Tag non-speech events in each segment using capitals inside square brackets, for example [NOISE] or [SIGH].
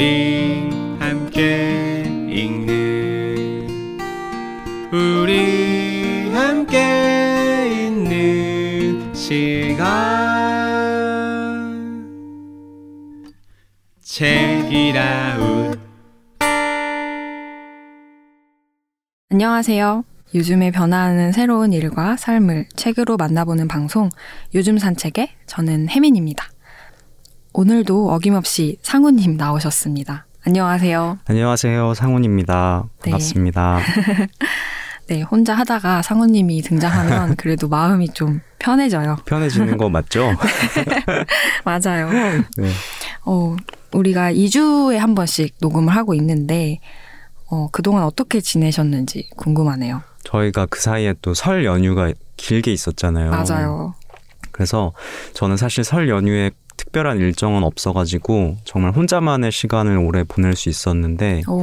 우리 함께 읽는 우리 함께 있는 시간 책이라웃 안녕하세요. 요즘에 변화하는 새로운 일과 삶을 책으로 만나보는 방송 요즘 산책에 저는 혜민입니다. 오늘도 어김없이 상우님 나오셨습니다. 안녕하세요. 안녕하세요. 상훈입니다. 네. 반갑습니다. [LAUGHS] 네, 혼자 하다가 상우님이 등장하면 그래도 마음이 좀 편해져요. [LAUGHS] 편해지는 거 맞죠? [LAUGHS] 맞아요. 네. 어, 우리가 2주에 한 번씩 녹음을 하고 있는데, 어, 그동안 어떻게 지내셨는지 궁금하네요. 저희가 그 사이에 또 설 연휴가 길게 있었잖아요. 맞아요. 그래서 저는 사실 설 연휴에 특별한 일정은 없어가지고 정말 혼자만의 시간을 오래 보낼 수 있었는데 오,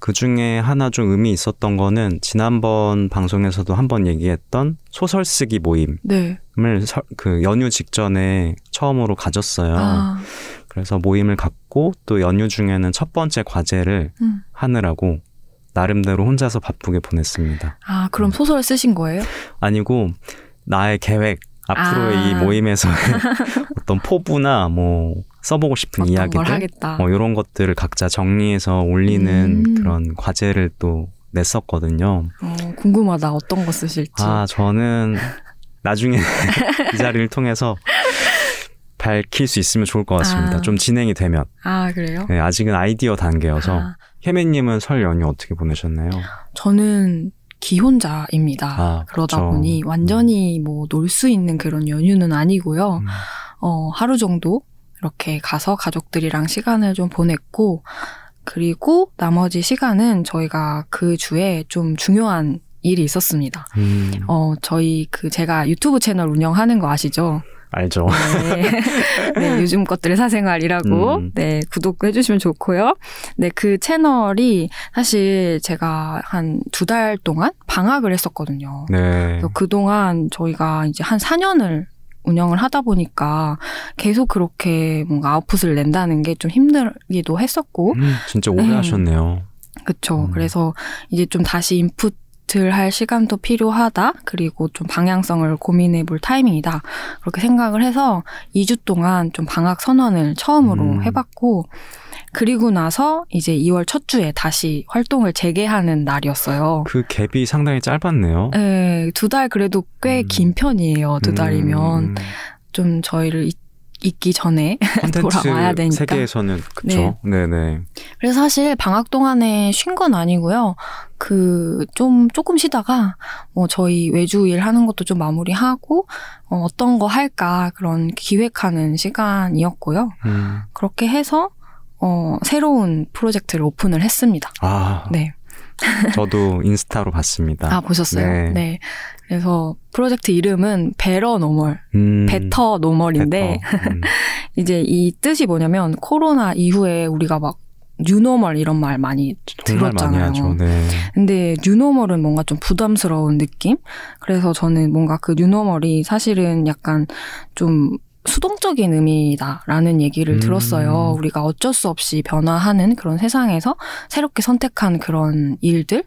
그 중에 하나 좀 의미 있었던 거는 지난번 방송에서도 한번 얘기했던 소설 쓰기 모임을 네. 설- 그 연휴 직전에 처음으로 가졌어요. 아, 그래서 모임을 갖고 또 연휴 중에는 첫 번째 과제를 음. 하느라고 나름대로 혼자서 바쁘게 보냈습니다. 아, 그럼 소설 쓰신 거예요? 아니고 나의 계획 앞으로의 아. 이 모임에서 [LAUGHS] 어떤 포부나 뭐 써보고 싶은 이야기들. 뭐 이런 것들을 각자 정리해서 올리는 음. 그런 과제를 또 냈었거든요. 어, 궁금하다. 어떤 거 쓰실지. 아 저는 나중에 [LAUGHS] 이 자리를 통해서 밝힐 수 있으면 좋을 것 같습니다. 아. 좀 진행이 되면 아, 그래요? 네, 아직은 아이디어 단계여서 아, 혜매님은 설 연휴 어떻게 보내셨나요? 저는 기혼자입니다. 아, 그러다 그렇죠. 보니 완전히 뭐 놀 수 있는 그런 연휴는 아니고요. 음. 어, 하루 정도 이렇게 가서 가족들이랑 시간을 좀 보냈고, 그리고 나머지 시간은 저희가 그 주에 좀 중요한 일이 있었습니다. 음, 어, 저희 그 제가 유튜브 채널 운영하는 거 아시죠? 알죠. 네. [LAUGHS] 네, 요즘 것들의 사생활이라고, 음. 네, 구독도 해주시면 좋고요. 네, 그 채널이 사실 제가 한 두 달 동안 방학을 했었거든요. 네. 그래서 그동안 저희가 이제 한 4년을 운영을 하다 보니까 계속 그렇게 뭔가 아웃풋을 낸다는 게 좀 힘들기도 했었고, 음, 진짜 오래 네. 하셨네요. 그쵸. 음. 그래서 이제 좀 다시 인풋 을할 시간도 필요하다. 그리고 좀 방향성을 고민해 볼 타이밍이다. 그렇게 생각을 해서 2주 동안 좀 방학 선언을 처음으로 음. 해봤고, 그리고 나서 이제 2월 첫 주에 다시 활동을 재개하는 날이었어요. 그 갭이 상당히 짧았네요. 네, 두 달 그래도 꽤 음. 긴 편이에요. 두 달이면. 음, 좀 저희를 잊, 잊기 전에 [LAUGHS] 돌아와야 되니까. 세계에서는 그쵸. 네, 네. 그래서 사실 방학 동안에 쉰 건 아니고요. 그 좀 조금 쉬다가 뭐 저희 외주 일 하는 것도 좀 마무리하고 어, 어떤 거 할까 그런 기획하는 시간이었고요. 음. 그렇게 해서 어, 새로운 프로젝트를 오픈을 했습니다. 아, 네. 저도 인스타로 봤습니다. 아 보셨어요? 네. 네. 그래서 프로젝트 이름은 better normal, 음, better normal인데 better. 음. [LAUGHS] 이제 이 뜻이 뭐냐면 코로나 이후에 우리가 막 뉴노멀 이런 말 많이 많이 들었잖아요. 하죠. 네. 근데 뉴노멀은 뭔가 좀 부담스러운 느낌? 그래서 저는 뭔가 그 뉴노멀이 사실은 약간 좀 수동적인 의미다라는 얘기를 음. 들었어요. 우리가 어쩔 수 없이 변화하는 그런 세상에서 새롭게 선택한 그런 일들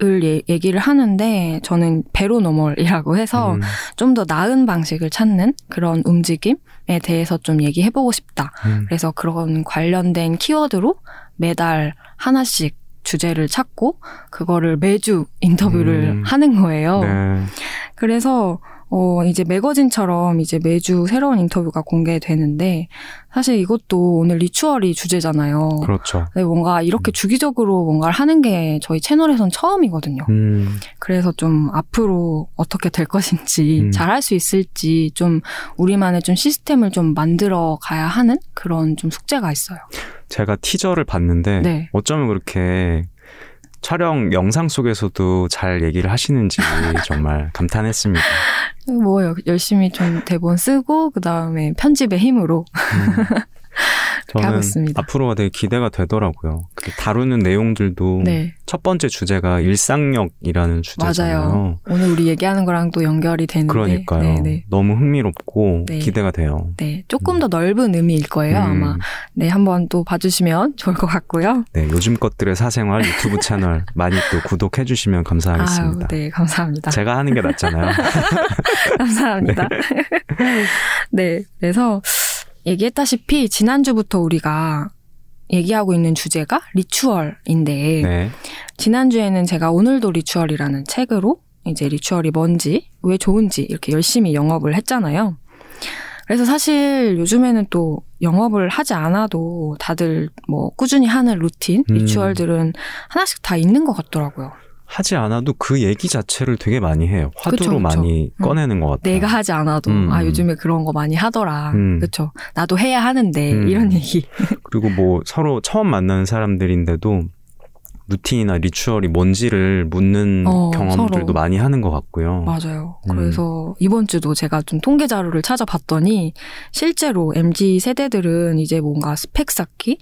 을 예- 얘기를 하는데 저는 베로노멀이라고 해서 음, 좀더 나은 방식을 찾는 그런 움직임에 대해서 좀 얘기해보고 싶다. 음. 그래서 그런 관련된 키워드로 매달 하나씩 주제를 찾고 그거를 매주 인터뷰를 음. 하는 거예요. 네. 그래서 어 이제 매거진처럼 이제 매주 새로운 인터뷰가 공개되는데 사실 이것도 오늘 리추얼이 주제잖아요. 그렇죠. 근데 뭔가 이렇게 주기적으로 뭔가를 하는 게 저희 채널에선 처음이거든요. 음, 그래서 좀 앞으로 어떻게 될 것인지 음. 잘할 수 있을지 좀 우리만의 좀 시스템을 좀 만들어 가야 하는 그런 좀 숙제가 있어요. 제가 티저를 봤는데 네. 어쩌면 그렇게 촬영 영상 속에서도 잘 얘기를 하시는지 [LAUGHS] 정말 감탄했습니다. 뭐 여- 열심히 좀 대본 쓰고 그 다음에 편집의 힘으로 음. [LAUGHS] 저는. 앞으로가 되게 기대가 되더라고요. 그 다루는 내용들도 네, 첫 번째 주제가 일상력이라는 주제잖아요. 맞아요. 오늘 우리 얘기하는 거랑 또 연결이 되는데. 그러니까요. 네, 네. 너무 흥미롭고 네. 기대가 돼요. 네, 조금 더 넓은 의미일 거예요, 음, 아마. 네, 한번 또 봐주시면 좋을 것 같고요. 네, 요즘 것들의 사생활 유튜브 채널 [LAUGHS] 많이 또 구독해 주시면 감사하겠습니다. 아유, 네, 감사합니다. 제가 하는 게 낫잖아요. [LAUGHS] 감사합니다. [LAUGHS] 네, 그래서 얘기했다시피 지난주부터 우리가 얘기하고 있는 주제가 리추얼인데 네. 지난주에는 제가 오늘도 리추얼이라는 책으로 이제 리추얼이 뭔지 왜 좋은지 이렇게 열심히 영업을 했잖아요. 그래서 사실 요즘에는 또 영업을 하지 않아도 다들 뭐 꾸준히 하는 루틴, 음. 리추얼들은 하나씩 다 있는 것 같더라고요. 하지 않아도 그 얘기 자체를 되게 많이 해요. 화두로 그쵸, 그쵸. 많이 음. 꺼내는 것 같아요. 내가 하지 않아도 음, 아 음. 요즘에 그런 거 많이 하더라. 음. 그렇죠. 나도 해야 하는데 음. 이런 얘기. [LAUGHS] 그리고 뭐 서로 처음 만나는 사람들인데도 루틴이나 리추얼이 뭔지를 묻는 어, 경험들도 서로. 많이 하는 것 같고요. 맞아요. 음. 그래서 이번 주도 제가 좀 통계 자료를 찾아봤더니 실제로 MZ 세대들은 이제 뭔가 스펙 쌓기,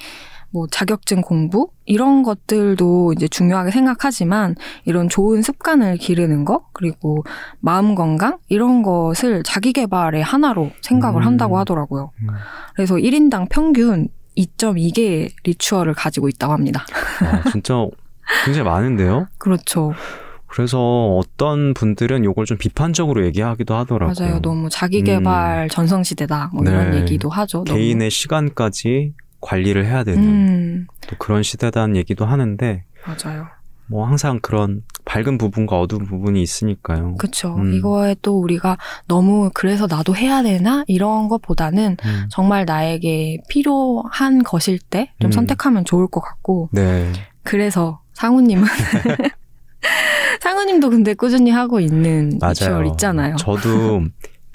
뭐 자격증 공부 이런 것들도 이제 중요하게 생각하지만 이런 좋은 습관을 기르는 것 그리고 마음 건강 이런 것을 자기 개발의 하나로 생각을 음. 한다고 하더라고요. 음. 그래서 1인당 평균 2.2개의 리추얼을 가지고 있다고 합니다. 아, 진짜 굉장히 많은데요. 그렇죠. 그래서 어떤 분들은 이걸 좀 비판적으로 얘기하기도 하더라고요. 맞아요. 너무 자기 개발 전성시대다. 뭐 이런 네. 얘기도 하죠. 너무. 개인의 시간까지 관리를 해야 되는 음, 또 그런 시대다는 얘기도 하는데 맞아요. 뭐 항상 그런 밝은 부분과 어두운 부분이 있으니까요. 그쵸. 음. 이거에 또 우리가 너무 그래서 나도 해야 되나? 이런 것보다는 음. 정말 나에게 필요한 것일 때좀 음. 선택하면 좋을 것 같고. 네. 그래서 상우님은 [LAUGHS] 상우님도 근데 꾸준히 하고 있는 맞아요. 있잖아요. 저도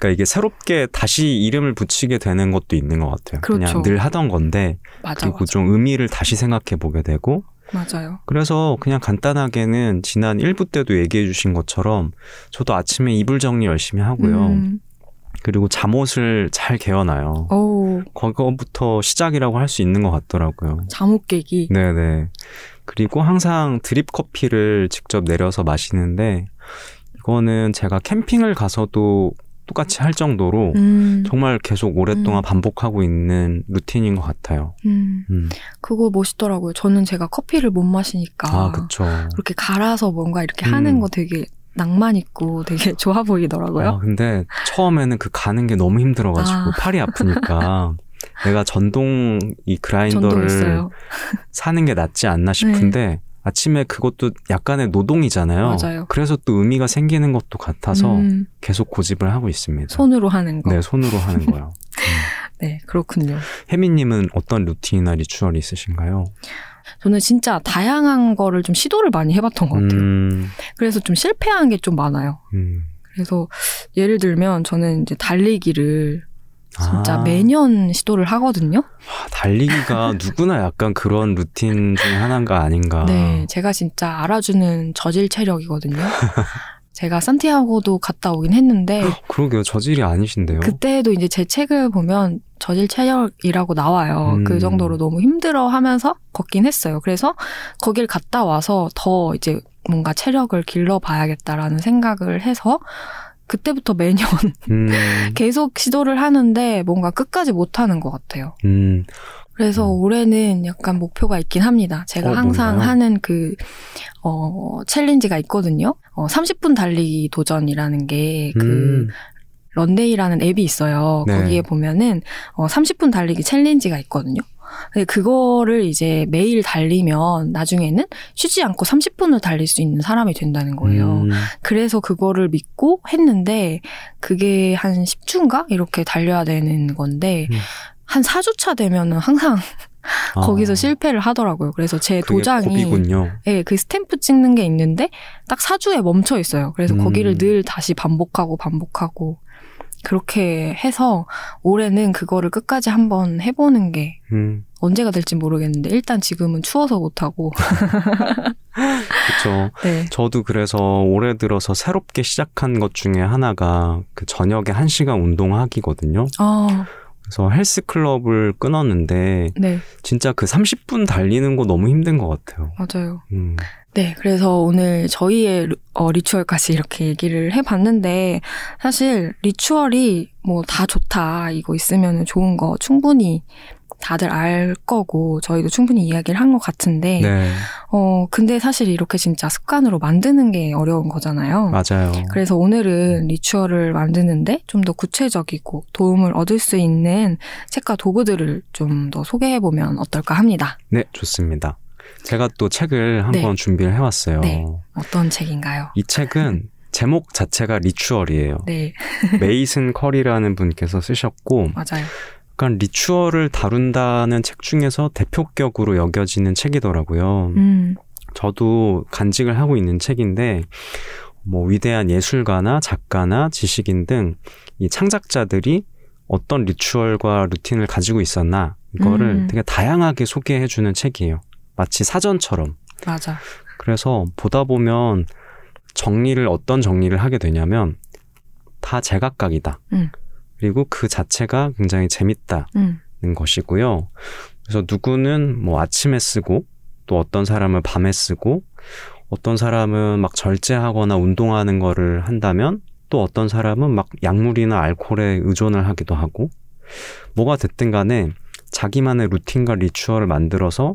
그러니까 이게 새롭게 다시 이름을 붙이게 되는 것도 있는 것 같아요. 그렇죠. 그냥 늘 하던 건데 맞아, 그리고 맞아. 좀 의미를 다시 생각해 보게 되고 맞아요. 그래서 그냥 간단하게는 지난 1부 때도 얘기해 주신 것처럼 저도 아침에 이불 정리 열심히 하고요. 음, 그리고 잠옷을 잘 개어놔요. 오, 그거부터 시작이라고 할 수 있는 것 같더라고요. 잠옷 깨기. 네네. 그리고 항상 드립 커피를 직접 내려서 마시는데 이거는 제가 캠핑을 가서도 똑같이 할 정도로 음, 정말 계속 오랫동안 음. 반복하고 있는 루틴인 것 같아요. 음, 음. 그거 멋있더라고요. 저는 제가 커피를 못 마시니까. 아, 그쵸. 그렇게 갈아서 뭔가 이렇게 음. 하는 거 되게 낭만 있고 되게 [LAUGHS] 좋아 보이더라고요. 아, 근데 처음에는 그 가는 게 너무 힘들어가지고 아. 팔이 아프니까 [LAUGHS] 내가 전동 이 그라인더를. 사는 게 낫지 않나 싶은데 아침에 그것도 약간의 노동이잖아요. 맞아요. 그래서 또 의미가 생기는 것도 같아서 음, 계속 고집을 하고 있습니다. 손으로 하는 거. 네, 네, 손으로 하는 거요. [LAUGHS] 그렇군요. 혜미님은 어떤 루틴이나 리추얼이 있으신가요? 저는 진짜 다양한 거를 좀 시도를 많이 해봤던 것 같아요. 음, 그래서 좀 실패한 게 좀 많아요. 음. 그래서 예를 들면 저는 이제 달리기를 진짜 아, 매년 시도를 하거든요. 아, 달리기가 [LAUGHS] 누구나 약간 그런 루틴 중에 하나가 아닌가. 네, 제가 진짜 알아주는 저질 체력이거든요. [LAUGHS] 제가 산티아고도 갔다 오긴 했는데 그러게요. 저질이 아니신데요. 그때도 이제 제 책을 보면 저질 체력이라고 나와요. 음. 그 정도로 너무 힘들어 하면서 걷긴 했어요. 그래서 거길 갔다 와서 더 이제 뭔가 체력을 길러 봐야겠다라는 생각을 해서 그때부터 매년 [LAUGHS] 음, 계속 시도를 하는데 뭔가 끝까지 못 하는 것 같아요. 음, 그래서 음. 올해는 약간 목표가 있긴 합니다. 제가 어, 항상 뭔가요? 하는 그, 어, 챌린지가 있거든요. 어, 30분 달리기 도전이라는 게 그, 음, 런데이라는 앱이 있어요. 네. 거기에 보면은 어, 30분 달리기 챌린지가 있거든요. 근데 그거를 이제 매일 달리면 나중에는 쉬지 않고 30분을 달릴 수 있는 사람이 된다는 거예요. 음, 그래서 그거를 믿고 했는데 그게 한 10주인가 이렇게 달려야 되는 건데 음. 한 4주차 되면은 항상 아, [LAUGHS] 거기서 실패를 하더라고요. 그래서 제 도장이. 예, 그 스탬프 찍는 게 있는데 딱 4주에 멈춰 있어요. 그래서 음. 거기를 늘 다시 반복하고 반복하고 그렇게 해서 올해는 그거를 끝까지 한번 해보는 게 음, 언제가 될지 모르겠는데 일단 지금은 추워서 못하고 그렇죠. [LAUGHS] 네. 저도 그래서 올해 들어서 새롭게 시작한 것 중에 하나가 그 저녁에 한 시간 운동하기거든요. 아, 그래서 헬스클럽을 끊었는데 네, 진짜 그 30분 달리는 거 너무 힘든 것 같아요. 맞아요. 음, 네, 그래서 오늘 저희의 루- 어, 리추얼까지 이렇게 얘기를 해봤는데, 사실 리추얼이 뭐 다 좋다, 이거 있으면 좋은 거 충분히 다들 알 거고, 저희도 충분히 이야기를 한 것 같은데, 네, 어, 근데 사실 이렇게 진짜 습관으로 만드는 게 어려운 거잖아요. 맞아요. 그래서 오늘은 리추얼을 만드는데 좀 더 구체적이고 도움을 얻을 수 있는 책과 도구들을 좀 더 소개해 보면 어떨까 합니다. 네, 좋습니다. 제가 또 책을 네. 한권 준비를 해왔어요. 네. 어떤 책인가요? 이 책은 제목 자체가 리추얼이에요. 네, 메이슨 커리라는 분께서 쓰셨고, [LAUGHS] 맞아요. 약간 리추얼을 다룬다는 책 중에서 대표격으로 여겨지는 책이더라고요. 음, 저도 간직을 하고 있는 책인데, 뭐, 위대한 예술가나 작가나 지식인 등 이 창작자들이 어떤 리추얼과 루틴을 가지고 있었나, 이거를 음. 되게 다양하게 소개해 주는 책이에요. 마치 사전처럼. 맞아. 그래서 보다 보면 정리를 어떤 정리를 하게 되냐면 다 제각각이다. 음. 그리고 그 자체가 굉장히 재밌다는 음, 것이고요. 그래서 누구는 뭐 아침에 쓰고 또 어떤 사람은 밤에 쓰고 어떤 사람은 막 절제하거나 운동하는 거를 한다면 또 어떤 사람은 막 약물이나 알코올에 의존을 하기도 하고 뭐가 됐든 간에 자기만의 루틴과 리추얼을 만들어서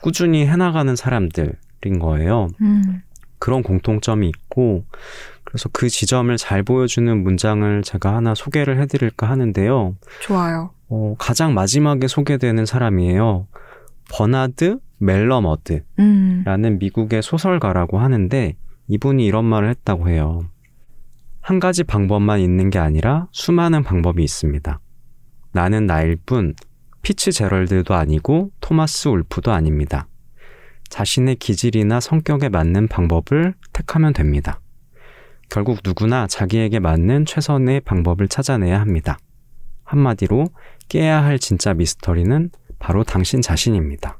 꾸준히 해나가는 사람들인 거예요. 음, 그런 공통점이 있고 그래서 그 지점을 잘 보여주는 문장을 제가 하나 소개를 해드릴까 하는데요. 좋아요. 어, 가장 마지막에 소개되는 사람이에요. 버나드 멜러머드라는 음, 미국의 소설가라고 하는데 이분이 이런 말을 했다고 해요. 한 가지 방법만 있는 게 아니라 수많은 방법이 있습니다. 나는 나일 뿐 피츠 제럴드도 아니고 토마스 울프도 아닙니다. 자신의 기질이나 성격에 맞는 방법을 택하면 됩니다. 결국 누구나 자기에게 맞는 최선의 방법을 찾아내야 합니다. 한마디로 깨야 할 진짜 미스터리는 바로 당신 자신입니다.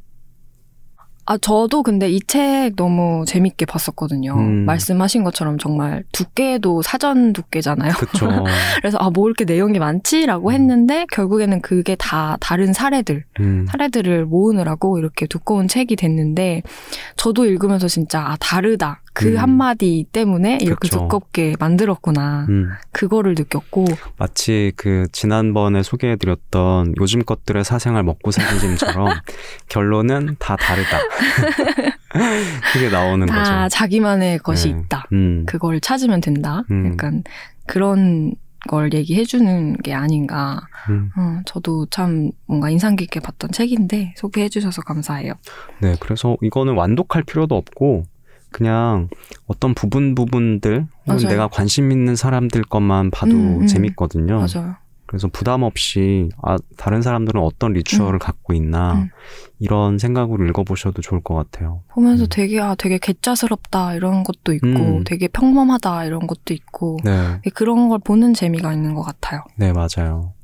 아, 저도 근데 이 책 너무 재밌게 봤었거든요. 음. 말씀하신 것처럼 정말 두께도 사전 두께잖아요. [LAUGHS] 그래서 아, 뭐 이렇게 내용이 많지라고 했는데 결국에는 그게 다 다른 사례들, 음, 사례들을 모으느라고 이렇게 두꺼운 책이 됐는데 저도 읽으면서 진짜 아, 다르다. 그 음. 한마디 때문에 이렇게 그쵸. 두껍게 만들었구나. 음. 그거를 느꼈고 마치 그 지난번에 소개해드렸던 요즘 것들의 사생활 먹고 사는 짐처럼 [LAUGHS] 결론은 다 다르다. [LAUGHS] 그게 나오는 다 거죠. 자기만의 것이 네. 있다. 음, 그걸 찾으면 된다. 음. 약간 그런 걸 얘기해주는 게 아닌가. 음. 어, 저도 참 뭔가 인상 깊게 봤던 책인데 소개해주셔서 감사해요. 네, 그래서 이거는 완독할 필요도 없고 그냥 어떤 부분 부분들 혹은 맞아요. 내가 관심 있는 사람들 것만 봐도 음, 음. 재밌거든요. 맞아요. 그래서 부담 없이 아 다른 사람들은 어떤 리추얼을 갖고 있나 음. 이런 생각으로 읽어보셔도 좋을 것 같아요. 보면서 음. 되게 아 되게 개짜스럽다 이런 것도 있고 음. 되게 평범하다 이런 것도 있고 네, 그런 걸 보는 재미가 있는 것 같아요. 네 맞아요.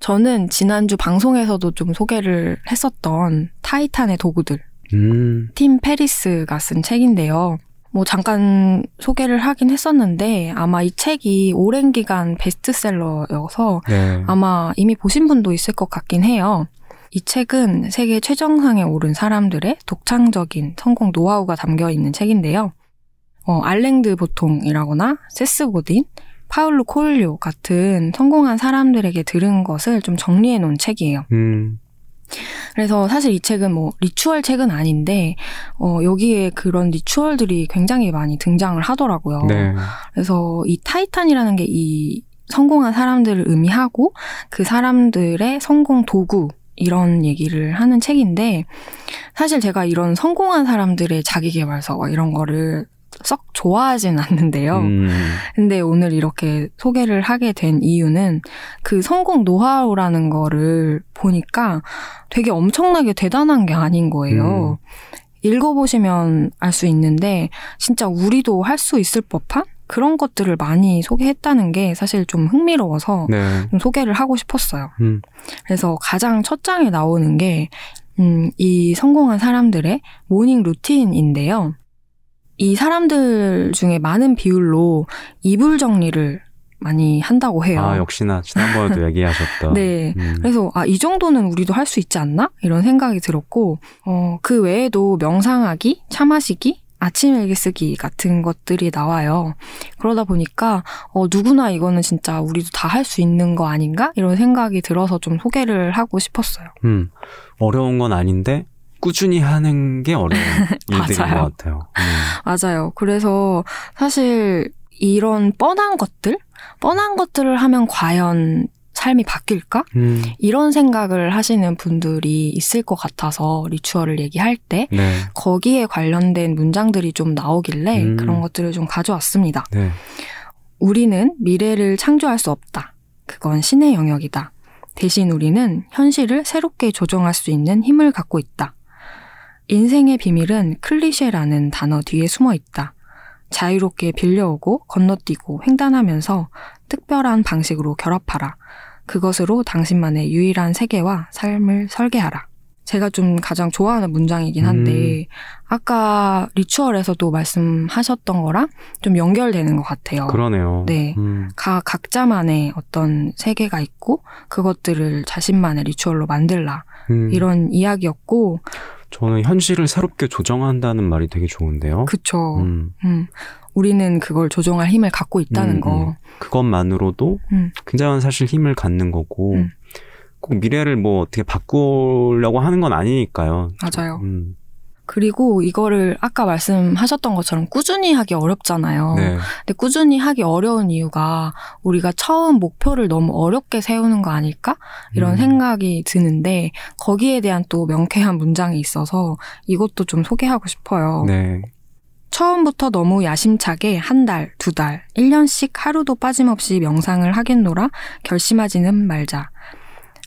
저는 지난주 방송에서도 좀 소개를 했었던 타이탄의 도구들 음, 팀 페리스가 쓴 책인데요. 뭐 잠깐 소개를 하긴 했었는데 아마 이 책이 오랜 기간 베스트셀러여서 네, 아마 이미 보신 분도 있을 것 같긴 해요. 이 책은 세계 최정상에 오른 사람들의 독창적인 성공 노하우가 담겨 있는 책인데요. 어, 알랭드 보통이라거나 세스 고딘, 파울로 코엘료 같은 성공한 사람들에게 들은 것을 좀 정리해 놓은 책이에요. 음, 그래서 사실 이 책은 뭐 ritual 책은 아닌데 어, 여기에 그런 ritual들이 굉장히 많이 등장을 하더라고요. 네, 그래서 이 타이탄이라는 게 이 성공한 사람들을 의미하고 그 사람들의 성공 도구 이런 얘기를 하는 책인데 사실 제가 이런 성공한 사람들의 자기개발서 막 이런 거를 썩 좋아하진 않는데요. 음, 근데 오늘 이렇게 소개를 하게 된 이유는 그 성공 노하우라는 거를 보니까 되게 엄청나게 대단한 게 아닌 거예요. 읽어보시면 알 수 있는데 진짜 우리도 할 수 있을 법한 그런 것들을 많이 소개했다는 게 사실 좀 흥미로워서 네, 좀 소개를 하고 싶었어요. 음, 그래서 가장 첫 장에 나오는 게, 음, 이 성공한 사람들의 모닝 루틴인데요. 이 사람들 중에 많은 비율로 이불 정리를 많이 한다고 해요. 아, 역시나 지난번에도 [LAUGHS] 얘기하셨던. 네. 음. 그래서 아, 이 정도는 우리도 할 수 있지 않나? 이런 생각이 들었고 어, 그 외에도 명상하기, 차 마시기, 아침 일기 쓰기 같은 것들이 나와요. 그러다 보니까 어, 누구나 이거는 진짜 우리도 다 할 수 있는 거 아닌가? 이런 생각이 들어서 좀 소개를 하고 싶었어요. 음, 어려운 건 아닌데 꾸준히 하는 게 어려운 [LAUGHS] 일들인 맞아요. 것 같아요. 음. 맞아요. 그래서 사실 이런 뻔한 것들, 뻔한 것들을 하면 과연 삶이 바뀔까? 음, 이런 생각을 하시는 분들이 있을 것 같아서 리추얼을 얘기할 때 네, 거기에 관련된 문장들이 좀 나오길래 음. 그런 것들을 좀 가져왔습니다. 네. 우리는 미래를 창조할 수 없다. 그건 신의 영역이다. 대신 우리는 현실을 새롭게 조정할 수 있는 힘을 갖고 있다. 인생의 비밀은 클리셰라는 단어 뒤에 숨어 있다. 자유롭게 빌려오고 건너뛰고 횡단하면서 특별한 방식으로 결합하라. 그것으로 당신만의 유일한 세계와 삶을 설계하라. 제가 좀 가장 좋아하는 문장이긴 한데, 아까 리추얼에서도 말씀하셨던 거랑 좀 연결되는 것 같아요. 그러네요. 네. 음, 가, 각자만의 어떤 세계가 있고, 그것들을 자신만의 리추얼로 만들라. 음, 이런 이야기였고, 저는 현실을 새롭게 조정한다는 말이 되게 좋은데요. 그쵸. 음. 음, 우리는 그걸 조종할 힘을 갖고 있다는 음, 거. 음. 그것만으로도 음. 굉장한 사실 힘을 갖는 거고 음. 꼭 미래를 뭐 어떻게 바꾸려고 하는 건 아니니까요. 맞아요. 음, 그리고 이거를 아까 말씀하셨던 것처럼 꾸준히 하기 어렵잖아요. 네. 근데 꾸준히 하기 어려운 이유가 우리가 처음 목표를 너무 어렵게 세우는 거 아닐까? 이런 음. 생각이 드는데 거기에 대한 또 명쾌한 문장이 있어서 이것도 좀 소개하고 싶어요. 네. 처음부터 너무 야심차게 한 달, 두 달, 1년씩 하루도 빠짐없이 명상을 하겠노라 결심하지는 말자.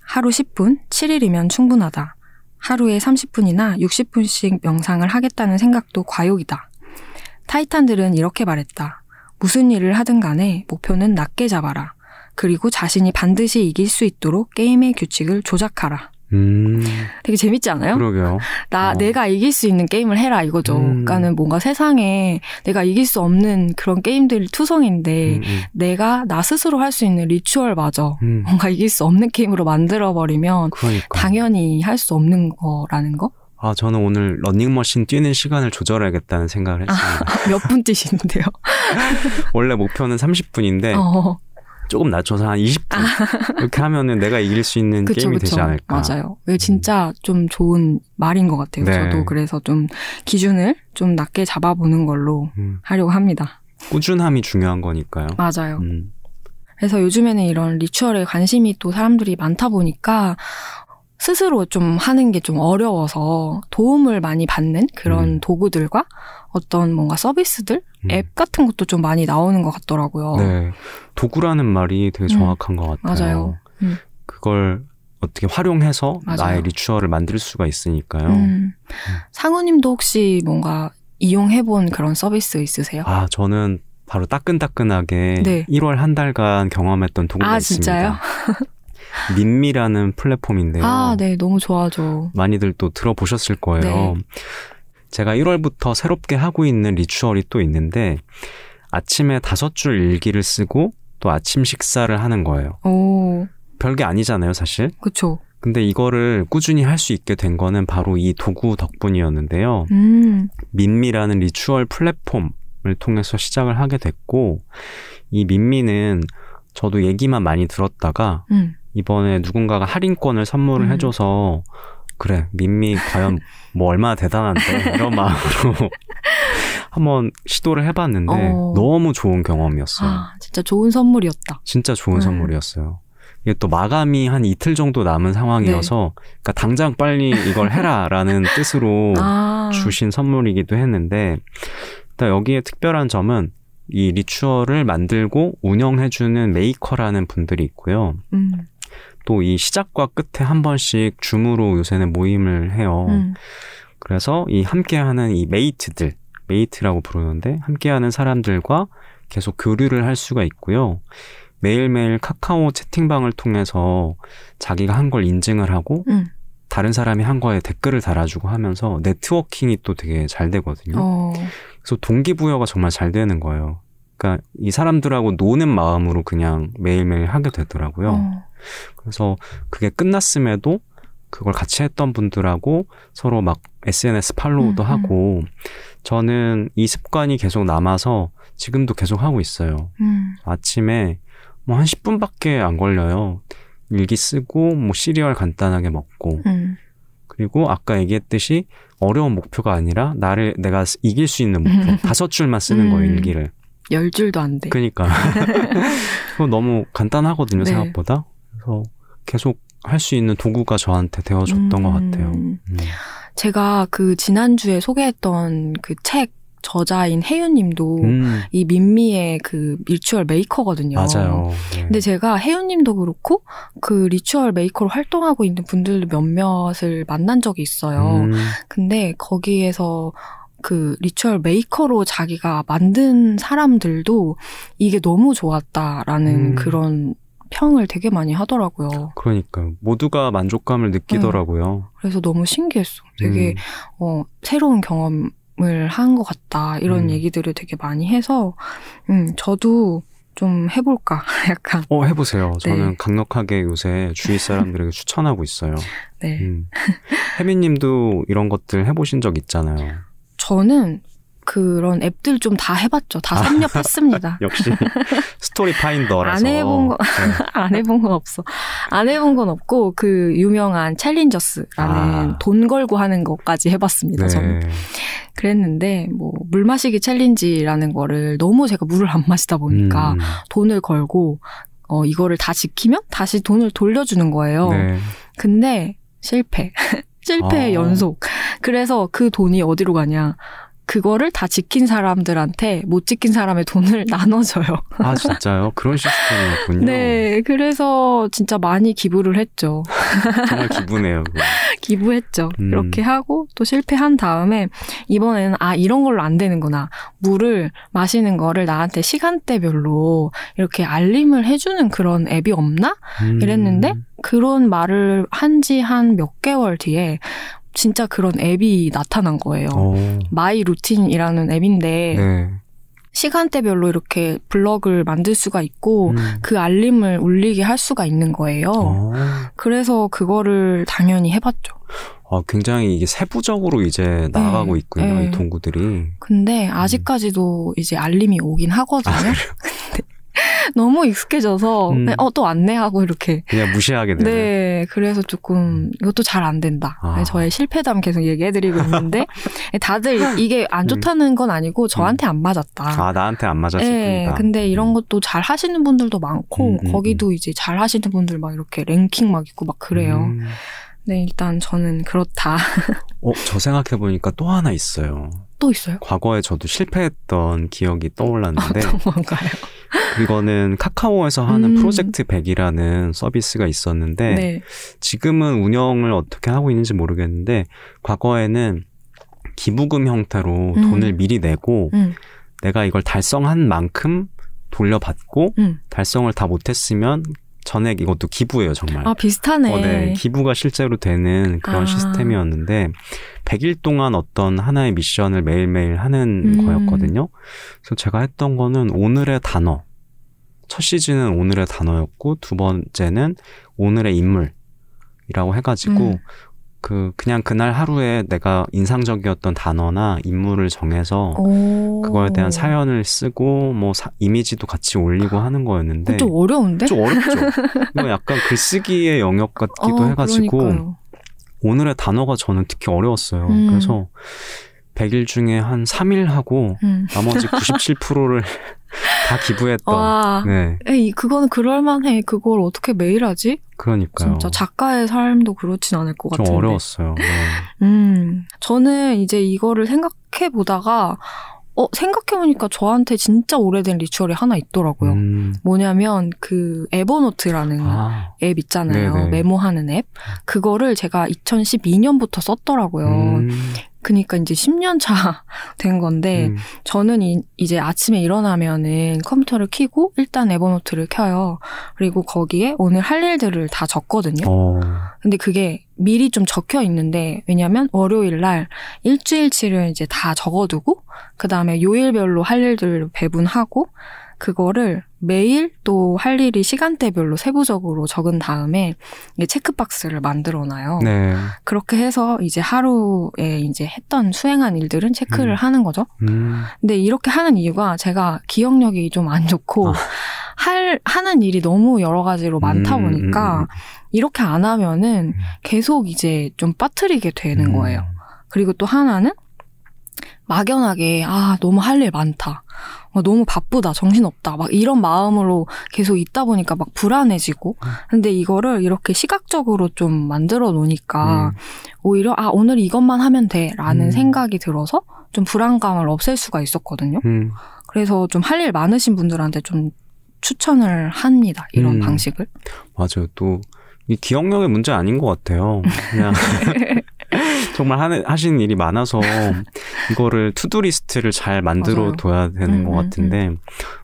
하루 10분, 7일이면 충분하다. 하루에 30분이나 60분씩 명상을 하겠다는 생각도 과욕이다. 타이탄들은 이렇게 말했다. 무슨 일을 하든 간에 목표는 낮게 잡아라. 그리고 자신이 반드시 이길 수 있도록 게임의 규칙을 조작하라. 음, 되게 재밌지 않아요? 그러게요. 나 어. 내가 이길 수 있는 게임을 해라 이거죠. 음. 그러니까는 뭔가 세상에 내가 이길 수 없는 그런 게임들이 투성인데 음, 음, 내가 나 스스로 할 수 있는 리추얼마저 음. 뭔가 이길 수 없는 게임으로 만들어 버리면 그러니까. 당연히 할 수 없는 거라는 거? 아, 저는 오늘 러닝머신 뛰는 시간을 조절해야겠다는 생각을 했습니다. [LAUGHS] 몇분 뛰시는데요? [LAUGHS] 원래 목표는 30분인데 어, 조금 낮춰서 한 20분. [LAUGHS] 이렇게 하면은 내가 이길 수 있는 그쵸, 게임이 그쵸. 되지 않을까. 맞아요. 이게 진짜 좀 좋은 말인 것 같아요. 네. 저도 그래서 좀 기준을 좀 낮게 잡아보는 걸로 음, 하려고 합니다. 꾸준함이 중요한 거니까요. 맞아요. 음, 그래서 요즘에는 이런 리추얼에 관심이 또 사람들이 많다 보니까 스스로 좀 하는 게 좀 어려워서 도움을 많이 받는 그런 음. 도구들과 어떤 뭔가 서비스들, 음. 앱 같은 것도 좀 많이 나오는 것 같더라고요. 네. 도구라는 말이 되게 음, 정확한 것 같아요. 맞아요. 음. 그걸 어떻게 활용해서 맞아요. 나의 리추얼을 만들 수가 있으니까요. 음. 상우님도 혹시 뭔가 이용해본 그런 서비스 있으세요? 아, 저는 바로 따끈따끈하게 네. 1월 한 달간 경험했던 도구가 아, 있습니다. 진짜요? [LAUGHS] 밑미라는 플랫폼인데요. 아, 네, 너무 좋아하죠. 많이들 또 들어보셨을 거예요. 네. 제가 1월부터 새롭게 하고 있는 ritual이 또 있는데 아침에 다섯 줄 일기를 쓰고 또 아침 식사를 하는 거예요. 오, 별게 아니잖아요, 사실. 그쵸. 근데 이거를 꾸준히 할 수 있게 된 거는 바로 이 도구 덕분이었는데요. 음, 밑미라는 ritual 플랫폼을 통해서 시작을 하게 됐고 이 민미는 저도 얘기만 많이 들었다가 음, 이번에 누군가가 할인권을 선물을 음. 해줘서 그래 민미 과연 뭐 얼마나 대단한데 이런 [LAUGHS] 마음으로 한번 시도를 해봤는데 어. 너무 좋은 경험이었어요. 아, 진짜 좋은 선물이었다. 진짜 좋은 음. 선물이었어요. 이게 또 마감이 한 이틀 정도 남은 상황이어서 그러니까 당장 빨리 이걸 해라라는 [LAUGHS] 뜻으로 아, 주신 선물이기도 했는데 일단 여기에 특별한 점은 이 ritual을 만들고 운영해주는 메이커라는 분들이 있고요. 음, 또 이 시작과 끝에 한 번씩 줌으로 요새는 모임을 해요. 음, 그래서 이 함께하는 이 mate들, mate라고 부르는데 함께하는 사람들과 계속 교류를 할 수가 있고요. 매일매일 카카오 채팅방을 통해서 자기가 한 걸 인증을 하고 음. 다른 사람이 한 거에 댓글을 달아주고 하면서 networking이 또 되게 잘 되거든요. 어, 그래서 동기부여가 정말 잘 되는 거예요. 그러니까 이 사람들하고 노는 마음으로 그냥 매일매일 하게 되더라고요. 어. 그래서 그게 끝났음에도 그걸 같이 했던 분들하고 서로 막 SNS 팔로우도 음, 음. 하고 저는 이 습관이 계속 남아서 지금도 계속 하고 있어요. 음. 아침에 뭐 한 10분밖에 안 걸려요. 일기 쓰고 뭐 시리얼 간단하게 먹고 음. 그리고 아까 얘기했듯이 어려운 목표가 아니라 나를 내가 이길 수 있는 목표 [LAUGHS] 다섯 줄만 쓰는 거예요 음. 일기를. 열 줄도 안 돼. 그러니까 [LAUGHS] 그거 너무 간단하거든요 네. 생각보다. 그래서 계속 할 수 있는 도구가 저한테 되어줬던 음. 것 같아요. 음. 제가 그 지난주에 소개했던 그 책 저자인 혜윤님도 음, 이 민미의 그 리추얼 메이커거든요. 맞아요. 네. 근데 제가 혜윤님도 그렇고 그 ritual 메이커로 활동하고 있는 분들 몇몇을 만난 적이 있어요. 음, 근데 거기에서 그 ritual 메이커로 자기가 만든 사람들도 이게 너무 좋았다라는 음. 그런 평을 되게 많이 하더라고요. 그러니까 모두가 만족감을 느끼더라고요. 그래서 너무 신기했어. 되게 음, 어, 새로운 경험을 한 것 같다. 이런 음. 얘기들을 되게 많이 해서, 음, 저도 좀 해볼까. [LAUGHS] 약간, 어 해보세요. 저는 네. 강력하게 요새 주위 사람들에게 추천하고 있어요. 네. 음. 혜민님도 이런 것들 해보신 적 있잖아요. 저는 그런 앱들 좀 다 해봤죠. 다 아. 섭렵했습니다. [LAUGHS] 역시 story finder라서 안 해본 거- 네. [LAUGHS] 안 해본 건 없어. 안 해본 건 없고, 그 유명한 챌린저스라는 아. 돈 걸고 하는 것까지 해봤습니다. 저는. 네. 그랬는데, 뭐, 물 마시기 챌린지라는 거를 너무 제가 물을 안 마시다 보니까 음, 돈을 걸고, 어, 이거를 다 지키면 다시 돈을 돌려주는 거예요. 네. 근데 실패. 실패의 아. 연속. 그래서 그 돈이 어디로 가냐. 그거를 다 지킨 사람들한테 못 지킨 사람의 돈을 [LAUGHS] 나눠줘요. 아 진짜요? 그런 시스템이었군요. 네, 그래서 진짜 많이 기부를 했죠. [LAUGHS] 정말. 그거. 기부했죠. 음. 그렇게 하고 또 실패한 다음에 이번에는 아 이런 걸로 안 되는구나. 물을 마시는 거를 나한테 시간대별로 이렇게 알림을 해주는 그런 앱이 없나? 음. 이랬는데 그런 말을 한 지 한 몇 개월 뒤에 진짜 그런 앱이 나타난 거예요. 어, 마이 루틴이라는 앱인데 네. 시간대별로 이렇게 블럭을 만들 수가 있고 음. 그 알림을 울리게 할 수가 있는 거예요. 어. 그래서 그거를 당연히 해봤죠. 아, 굉장히 이게 세부적으로 이제 나아가고 네, 있군요. 네. 이 도구들이. 근데 아직까지도 이제 알림이 오긴 하거든요. 아, [LAUGHS] 너무 익숙해져서 음. 어또 안내하고 이렇게 그냥 무시하게 되네. 네, 그래서 조금 이것도 잘 안 된다. 아. 네, 저의 실패담 계속 얘기해드리고 있는데 [LAUGHS] 다들 이게 안 좋다는 건 아니고 저한테 안 맞았다. 아, 나한테 안 맞았을 네, 뿐이다. 근데 이런 것도 잘 하시는 분들도 많고 음, 음, 거기도 이제 잘 하시는 분들 막 이렇게 랭킹 막 있고 막 그래요. 음. 네, 일단 저는 그렇다. [LAUGHS] 어, 저 생각해보니까 또 하나 있어요. 또 있어요? 과거에 저도 실패했던 기억이 떠올랐는데, [LAUGHS] 어떤 건가요? 그거는 카카오에서 하는 음. 프로젝트 100이라는 서비스가 있었는데, 네. 지금은 운영을 어떻게 하고 있는지 모르겠는데, 과거에는 기부금 형태로 음. 돈을 미리 내고, 음, 내가 이걸 달성한 만큼 돌려받고, 음. 달성을 다 못했으면 전액 이것도 기부예요, 정말. 아, 비슷하네. 어, 네. 기부가 실제로 되는 그런 아. 시스템이었는데 100일 동안 어떤 하나의 미션을 매일매일 하는 음. 거였거든요. 그래서 제가 했던 거는 오늘의 단어. 첫 시즌은 오늘의 단어였고 두 번째는 오늘의 인물이라고 해 가지고 음. 그 그냥 그날 하루에 내가 인상적이었던 단어나 인물을 정해서 오. 그거에 대한 사연을 쓰고 뭐 사- 이미지도 같이 올리고 하는 거였는데 좀 어려운데? 좀 어렵죠. 이거 약간 글쓰기의 영역 같기도 어, 해가지고 그러니까요. 오늘의 단어가 저는 특히 어려웠어요. 음. 그래서 100일 중에 한 3일 하고 음. 나머지 97%를 [LAUGHS] 다 기부했던. 와. 네, 에이, 그거는 그럴만해. 그걸 어떻게 매일 하지? 그러니까요. 진짜 작가의 삶도 그렇진 않을 것좀 같은데. 어려웠어요. 네. 음, 저는 이제 이거를 생각해 보다가 어 생각해 보니까 저한테 진짜 오래된 리추얼이 하나 있더라고요. 음, 뭐냐면 그 에버노트라는 아, 앱 있잖아요. 네네. 메모하는 앱. 그거를 제가 2012년부터 썼더라고요. 음, 그니까 이제 10년 차 [LAUGHS] 된 건데 음. 저는 이, 이제 아침에 일어나면은 컴퓨터를 켜고 일단 에버노트를 켜요. 그리고 거기에 오늘 할 일들을 다 적거든요. 어. 근데 그게 미리 좀 적혀 있는데 왜냐면 월요일 날 일주일치를 이제 다 적어두고 그 다음에 요일별로 할 일들을 배분하고 그거를 매일 또 할 일이 시간대별로 세부적으로 적은 다음에 체크박스를 만들어 놔요. 네. 그렇게 해서 이제 하루에 이제 했던 수행한 일들은 체크를 음. 하는 거죠. 음. 근데 이렇게 하는 이유가 제가 기억력이 좀 안 좋고 아. 할 하는 일이 너무 여러 가지로 많다 음, 보니까 음, 음. 이렇게 안 하면은 음. 계속 이제 좀 빠뜨리게 되는 음. 거예요. 그리고 또 하나는 막연하게 아 너무 할 일 많다. 어, 너무 바쁘다. 정신없다. 막 이런 마음으로 계속 있다 보니까 막 불안해지고. 근데 이거를 이렇게 시각적으로 좀 만들어 놓으니까 음. 오히려 아 오늘 이것만 하면 돼 라는 음. 생각이 들어서 좀 불안감을 없앨 수가 있었거든요. 음. 그래서 좀 할 일 많으신 분들한테 좀 추천을 합니다. 이런 음. 방식을. 맞아요. 또, 이 기억력의 문제 아닌 것 같아요. 그냥, [LAUGHS] [LAUGHS] 정말 하는, 하시는 일이 많아서, 이거를 to-do list를 잘 만들어. 둬야 되는 음, 것 음, 같은데,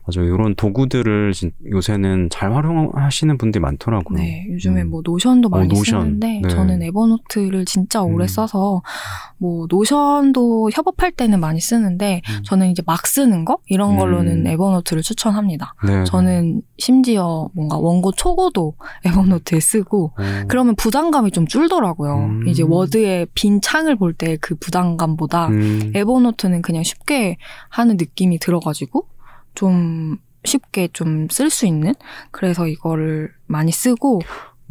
맞아요. 이런 도구들을 진- 요새는 잘 활용하시는 분들이 많더라고요. 네, 요즘에 음. 뭐 노션도 어, 많이 노션. 쓰는데 네. 저는 에버노트를 진짜 오래 음. 써서 뭐 노션도 협업할 때는 많이 쓰는데 음. 저는 이제 막 쓰는 거 이런 걸로는 음. 에버노트를 추천합니다. 네. 저는 심지어 뭔가 원고 초고도 [LAUGHS] 에버노트에 쓰고 어, 그러면 부담감이 좀 줄더라고요. 음. 이제 워드에 빈 창을 볼 때 그 부담감보다 음. 에버노트는 그냥 쉽게 하는 느낌이 들어가지고 좀 쉽게 좀 쓸 수 있는 그래서 이거를 많이 쓰고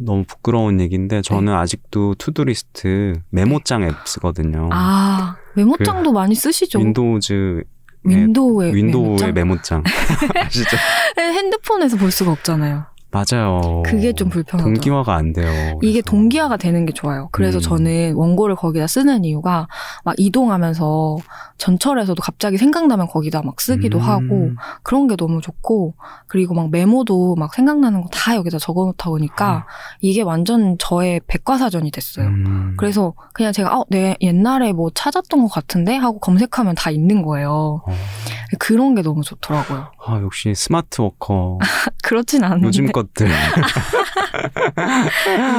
너무 부끄러운 얘기인데, 저는 네. 아직도 to-do list 메모장 앱 쓰거든요. 아 메모장도 많이 쓰시죠? 그 윈도우즈, 윈도우의 윈도우의 메모장? 메모장. [LAUGHS] 아시죠? 핸드폰에서 볼 수가 없잖아요. 맞아요. 그게 좀 불편하죠. 동기화가 안 돼요. 이게 그래서. 동기화가 되는 게 좋아요. 그래서 음. 저는 원고를 거기다 쓰는 이유가 막 이동하면서 전철에서도 갑자기 생각나면 거기다 막 쓰기도 음. 하고 그런 게 너무 좋고 그리고 막 메모도 막 생각나는 거 다 여기다 적어 놓다 보니까 이게 완전 저의 백과사전이 됐어요. 음. 그래서 그냥 제가 어, 내 옛날에 뭐 찾았던 것 같은데 하고 검색하면 다 있는 거예요. 어. 그런 게 너무 좋더라고요. 아, 역시 smart worker. [LAUGHS] 그렇진 않은데 요즘 것들. [LAUGHS]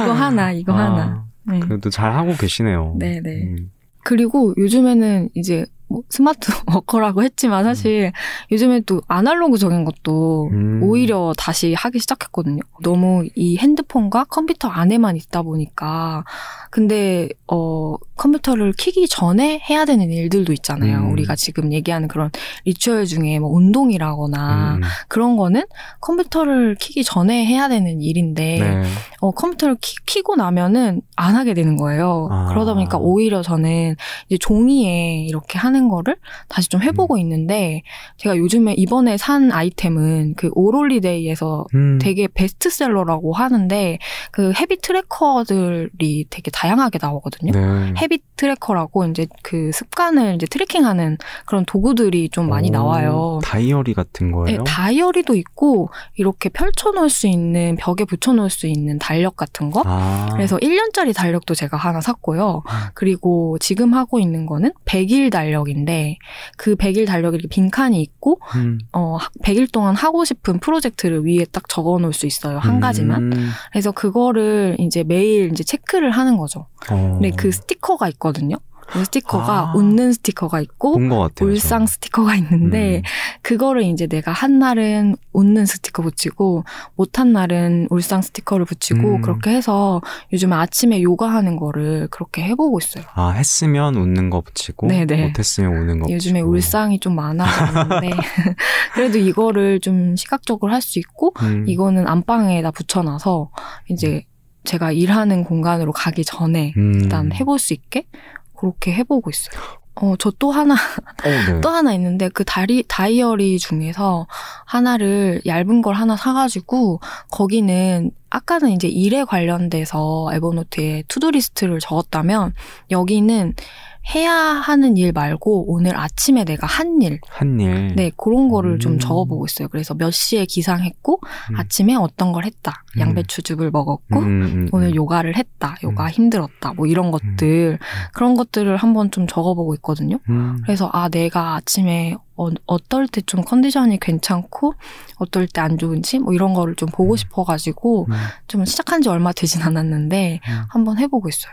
이거 하나 이거 아, 하나. 네. 그래도 잘 하고 계시네요. 네네. 음. 그리고 요즘에는 이제 뭐 smart [LAUGHS] worker라고 했지만 사실 요즘에 또 아날로그적인 것도 음. 오히려 다시 하기 시작했거든요. 너무 이 핸드폰과 컴퓨터 안에만 있다 보니까 근데 어 컴퓨터를 키기 전에 해야 되는 일들도 있잖아요. 음. 우리가 지금 얘기하는 그런 ritual 중에 뭐 운동이라거나 음. 그런 거는 컴퓨터를 키기 전에 해야 되는 일인데 네. 어, 컴퓨터를 키, 고 나면은 안 하게 되는 거예요. 아. 그러다 보니까 오히려 저는 이제 종이에 이렇게 하는 거를 다시 좀 음. 해보고 있는데 제가 요즘에 이번에 산 아이템은 그 오롤리데이에서 음. 되게 베스트셀러라고 하는데 그 habit tracker들이 되게 다양하게 나오거든요. 네. habit tracker라고 이제 그 습관을 이제 tracking하는 그런 도구들이 좀 많이 오, 나와요. 다이어리 같은 네, 거예요? 다이어리도 있고 이렇게 펼쳐놓을 수 있는 벽에 붙여놓을 수 있는 달력 같은 거. 아. 그래서 1년짜리 달력도 제가 하나 샀고요. 음. 그리고 지금 하고 있는 거는 100일 달력 인데 그 100일 달력에 이렇게 빈칸이 있고 음. 어 100일 동안 하고 싶은 프로젝트를 위에 딱 적어 놓을 수 있어요. 한 가지만. 음. 그래서 그거를 이제 매일 이제 체크를 하는 거죠. 어. 근데 그 스티커가 있거든요. 그 스티커가 아. 웃는 스티커가 있고 같아요. 울상 저. 스티커가 있는데 음. 그거를 이제 내가 한 날은 웃는 스티커 붙이고 못한 날은 울상 스티커를 붙이고 음. 그렇게 해서 요즘 아침에 요가하는 거를 그렇게 해보고 있어요. 아, 했으면 웃는 거 붙이고 네네. 못했으면 우는 거 요즘에 붙이고. 울상이 좀 많아졌는데 [LAUGHS] 그래도 이거를 좀 시각적으로 할 수 있고 음. 이거는 안방에다 붙여놔서 이제 제가 일하는 공간으로 가기 전에 음. 일단 해볼 수 있게 그렇게 해보고 있어요. 어, 저 또 하나 어, 네. [LAUGHS] 또 하나 있는데 그 다리 다이어리 중에서 하나를 얇은 걸 하나 사가지고 거기는 아까는 이제 일에 관련돼서 에버노트에 to-do list를 적었다면 여기는 해야 하는 일 말고 오늘 아침에 내가 한 일, 한 일. 네, 그런 거를 음. 좀 적어보고 있어요. 그래서 몇 시에 기상했고, 음. 아침에 어떤 걸 했다. 음. 양배추즙을 먹었고, 음, 음, 음. 오늘 요가를 했다. 요가 음. 힘들었다. 뭐 이런 것들, 그런 것들을 한번 좀 적어보고 있거든요. 음. 그래서 아, 내가 아침에 어, 어떨 때 좀 컨디션이 괜찮고, 어떨 때 안 좋은지, 뭐 이런 거를 좀 보고 싶어가지고, 음. 좀 시작한 지 얼마 되진 않았는데, 음. 한번 해보고 있어요.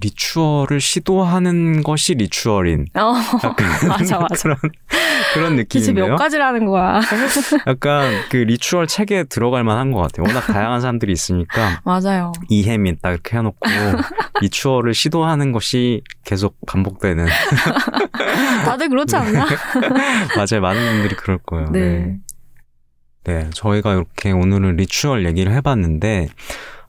ritual을 시도하는 것이 ritual인 어, [LAUGHS] 맞아, 맞아. 그런 그런 대체 몇 느낌인데요. 가지라는 거야. [LAUGHS] 약간 그 ritual 책에 들어갈 만한 것 같아요. 워낙 다양한 사람들이 있으니까 맞아요. 이혜민 딱 이렇게 해놓고 [LAUGHS] ritual을 시도하는 것이 계속 반복되는 다들 그렇지 않나? 맞아요. 많은 분들이 그럴 거예요. 네. 네, 저희가 이렇게 오늘은 리추얼 얘기를 해봤는데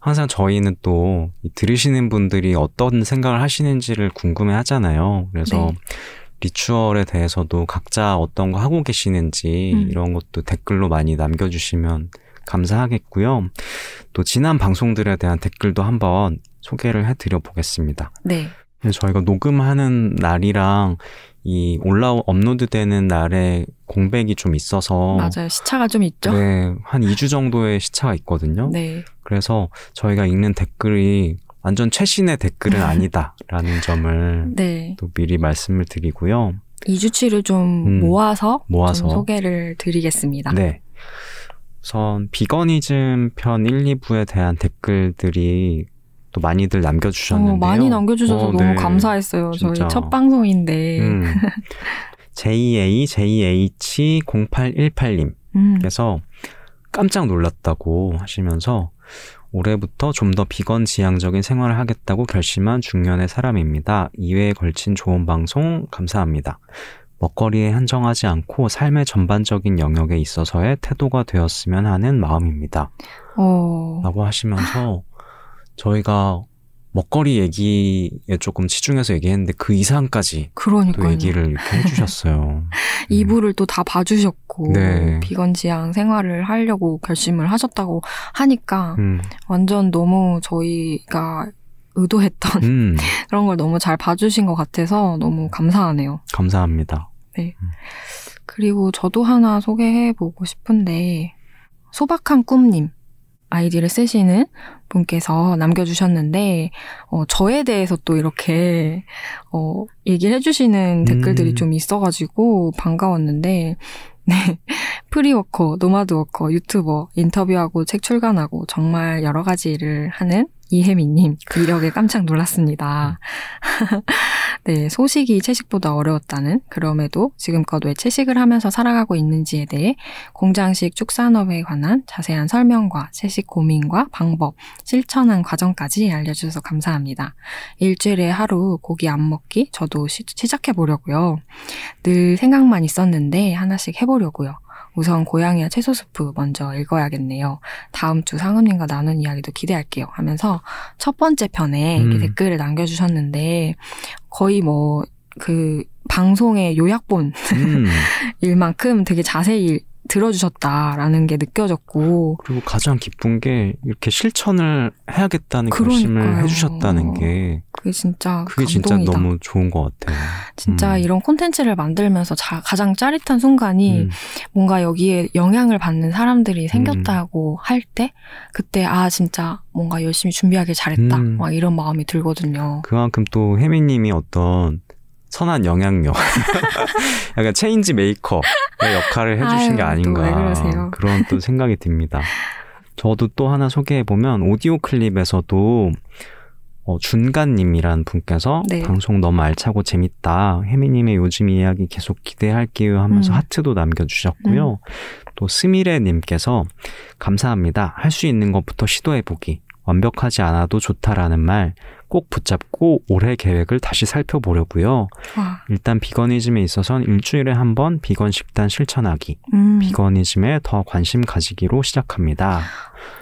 항상 저희는 또 들으시는 분들이 어떤 생각을 하시는지를 궁금해 하잖아요. 그래서 네. 리추얼에 대해서도 각자 어떤 거 하고 계시는지 음. 이런 것도 댓글로 많이 남겨주시면 감사하겠고요. 또 지난 방송들에 대한 댓글도 한번 소개를 해드려 보겠습니다. 네. 저희가 녹음하는 날이랑 이 올라 업로드되는 날에 공백이 좀 있어서 맞아요. 시차가 좀 있죠? 네, 한 2주 정도의 시차가 있거든요. 네. 그래서 저희가 읽는 댓글이 완전 최신의 댓글은 [LAUGHS] 아니다라는 점을 네. 또 미리 말씀을 드리고요. 2주치를 좀 음, 모아서, 모아서. 좀 소개를 드리겠습니다. 네. 우선 비거니즘 편 1, 2부에 대한 댓글들이 또 많이들 남겨주셨는데요. 어, 많이 남겨주셔서 어, 너무 네. 감사했어요. 진짜. 저희 첫 방송인데. 음. JA, JH 0818님 음. 께서 깜짝 놀랐다고 하시면서 올해부터 좀 더 비건 지향적인 생활을 하겠다고 결심한 중년의 사람입니다. 2회에 걸친 좋은 방송 감사합니다. 먹거리에 한정하지 않고 삶의 전반적인 영역에 있어서의 태도가 되었으면 하는 마음입니다. 어, 라고 하시면서 저희가 먹거리 얘기에 조금 치중해서 얘기했는데 그 이상까지 또 그러니까요. 얘기를 이렇게 해주셨어요. [LAUGHS] 2부를 또다 봐주셨고, 네. 비건 지향 생활을 하려고 결심을 하셨다고 하니까, 음, 완전 너무 저희가 의도했던 음, [LAUGHS] 그런 걸 너무 잘 봐주신 것 같아서 너무 감사하네요. 감사합니다. 그리고 저도 하나 소개해 보고 싶은데, 소박한 꿈님 아이디를 쓰시는 분께서 남겨주셨는데, 어, 저에 대해서 또 이렇게, 어, 얘기를 해주시는 댓글들이 음. 좀 있어가지고 반가웠는데, 네. [LAUGHS] free worker, nomad worker, 유튜버, 인터뷰하고 책 출간하고 정말 여러 가지 일을 하는 이혜민님, 이력에 깜짝 놀랐습니다. [LAUGHS] 네, 소식이 채식보다 어려웠다는, 그럼에도 지금껏 왜 채식을 하면서 살아가고 있는지에 대해 공장식 축산업에 관한 자세한 설명과 채식 고민과 방법, 실천한 과정까지 알려주셔서 감사합니다. 일주일에 하루 고기 안 먹기 저도 시, 시작해 보려고요. 늘 생각만 있었는데 하나씩 해보려고요. 우선 고양이와 채소 스프 먼저 읽어야겠네요. 다음 주 상은님과 나눈 이야기도 기대할게요. 하면서 첫 번째 편에 음. 댓글을 남겨주셨는데 거의 뭐그 방송의 요약본 음, [LAUGHS] 일만큼 되게 자세히 들어주셨다라는 게 느껴졌고 그리고 가장 기쁜 게 이렇게 실천을 해야겠다는 결심을 그러니까요. 해주셨다는 게 그게 진짜 그게 진짜 감동이다. 너무 좋은 것 같아요. 진짜 음. 이런 콘텐츠를 만들면서 자- 가장 짜릿한 순간이 음, 뭔가 여기에 영향을 받는 사람들이 생겼다고 할때 그때 아 진짜 뭔가 열심히 준비하길 잘했다 음. 막 이런 마음이 들거든요. 그만큼 또 혜미님이 어떤 선한 영향력, [LAUGHS] 약간 체인지 메이커의 역할을 해주신 게 아유, 아닌가 또왜 그러세요? 그런 또 생각이 듭니다. 저도 또 하나 소개해 보면 오디오 클립에서도 어, 준가님이란 분께서 네. 방송 너무 알차고 재밌다. 혜미님의 요즘 이야기 계속 기대할게요 하면서 음. 하트도 남겨주셨고요. 또 스미레님께서 감사합니다. 할 수 있는 것부터 시도해보기. 완벽하지 않아도 좋다라는 말 꼭 붙잡고 올해 계획을 다시 살펴보려고요. 와, 일단 비거니즘에 있어선 일주일에 한 번 비건 식단 실천하기. 음, 비거니즘에 더 관심 가지기로 시작합니다.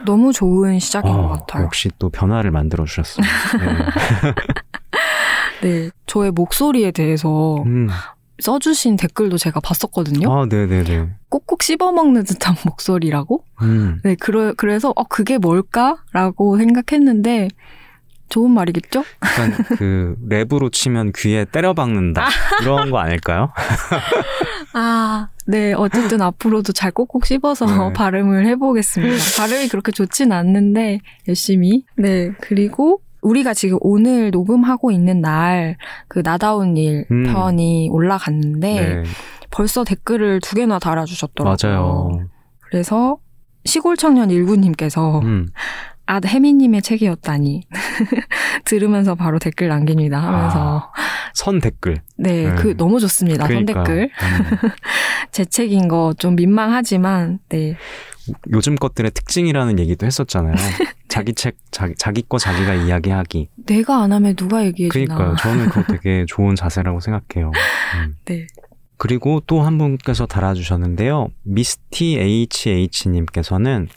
너무 좋은 시작인 것 어, 같아요. 역시 또 변화를 만들어 주셨어요. [LAUGHS] 네, 저의 목소리에 대해서 음. 써주신 댓글도 제가 봤었거든요. 아, 네네네. 꼭꼭 씹어먹는 듯한 [LAUGHS] 목소리라고? 음. 네, 그래, 그래서, 어, 그게 뭘까라고 생각했는데, 좋은 말이겠죠? 약간 [LAUGHS] 그 랩으로 치면 귀에 때려 박는다 이런 거 아닐까요? [LAUGHS] 아, 네. 어쨌든 앞으로도 잘 꼭꼭 씹어서 네. [LAUGHS] 발음을 해보겠습니다. 발음이 그렇게 좋진 않는데, 열심히. 네. 그리고 우리가 지금 오늘 녹음하고 있는 날, 그 나다운 일 음. 편이 올라갔는데, 네, 벌써 댓글을 두 개나 달아주셨더라고요. 맞아요. 그래서 시골 청년 일구님께서 음, 아 혜미님의 책이었다니 [LAUGHS] 들으면서 바로 댓글 남깁니다 하면서 선 댓글. 네 아. 네. 그 너무 좋습니다 선 그러니까요. 댓글 음. [LAUGHS] 제 책인 거 좀 민망하지만 네 요즘 것들의 특징이라는 얘기도 했었잖아요. [LAUGHS] 자기 책, 자기, 자기 거 자기가 이야기하기. 내가 안 하면 누가 얘기해 주나 그러니까요. 저는 그거 되게 좋은 자세라고 생각해요. 음. 네 그리고 또 한 분께서 달아주셨는데요. 미스티 HH님께서는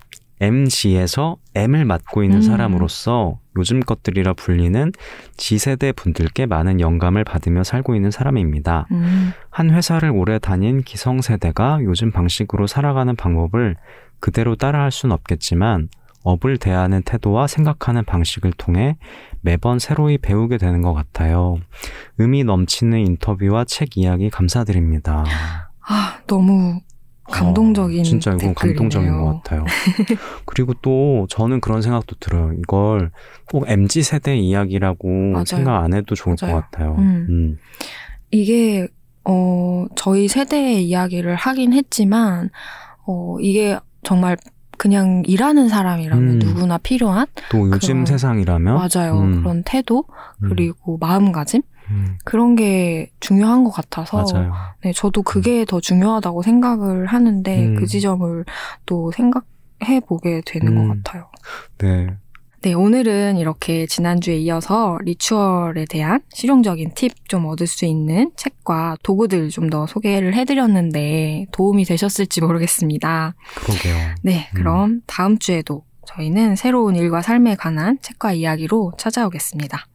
MG에서 M을 맡고 있는 음. 사람으로서 요즘 것들이라 불리는 G세대 분들께 많은 영감을 받으며 살고 있는 사람입니다. 음, 한 회사를 오래 다닌 기성세대가 요즘 방식으로 살아가는 방법을 그대로 따라할 수는 없겠지만 업을 대하는 태도와 생각하는 방식을 통해 매번 새로이 배우게 되는 것 같아요. 의미 넘치는 인터뷰와 책 이야기 감사드립니다. 아 너무 감동적인 어, 진짜 이건. 감동적인 것 같아요. [LAUGHS] 그리고 또 저는 그런 생각도 들어요. 이걸 꼭 MZ 세대 이야기라고 맞아요. 생각 안 해도 좋을 맞아요. 것 같아요. 음. 음. 이게 어 저희 세대의 이야기를 하긴 했지만 어 이게 정말 그냥 일하는 사람이라면 음. 누구나 필요한 또 요즘 그런- 세상이라면 맞아요 음. 그런 태도 음. 그리고 마음가짐 음, 그런 게 중요한 것 같아서 맞아요. 네 저도 그게 더 중요하다고 생각을 하는데 음. 그 지점을 또 생각해 보게 되는 음. 것 같아요. 네. 네, 오늘은 이렇게 지난주에 이어서 리추얼에 대한 실용적인 팁 좀 얻을 수 있는 책과 도구들 좀 더 소개를 해드렸는데 도움이 되셨을지 모르겠습니다. 그러게요. 네, 음. 그럼 다음 주에도 저희는 새로운 일과 삶에 관한 책과 이야기로 찾아오겠습니다.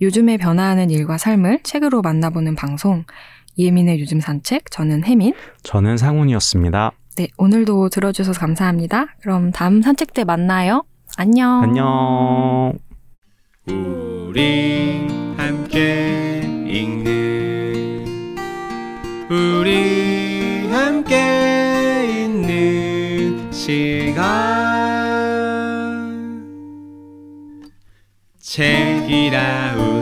요즘에 변화하는 일과 삶을 책으로 만나보는 방송 이혜민의 요즘 산책 저는 혜민 저는 상훈이었습니다. 네, 오늘도 들어주셔서 감사합니다. 그럼 다음 산책 때 만나요. 안녕. 안녕. 우리 함께 읽는 우리 함께 있는 시간 책 irá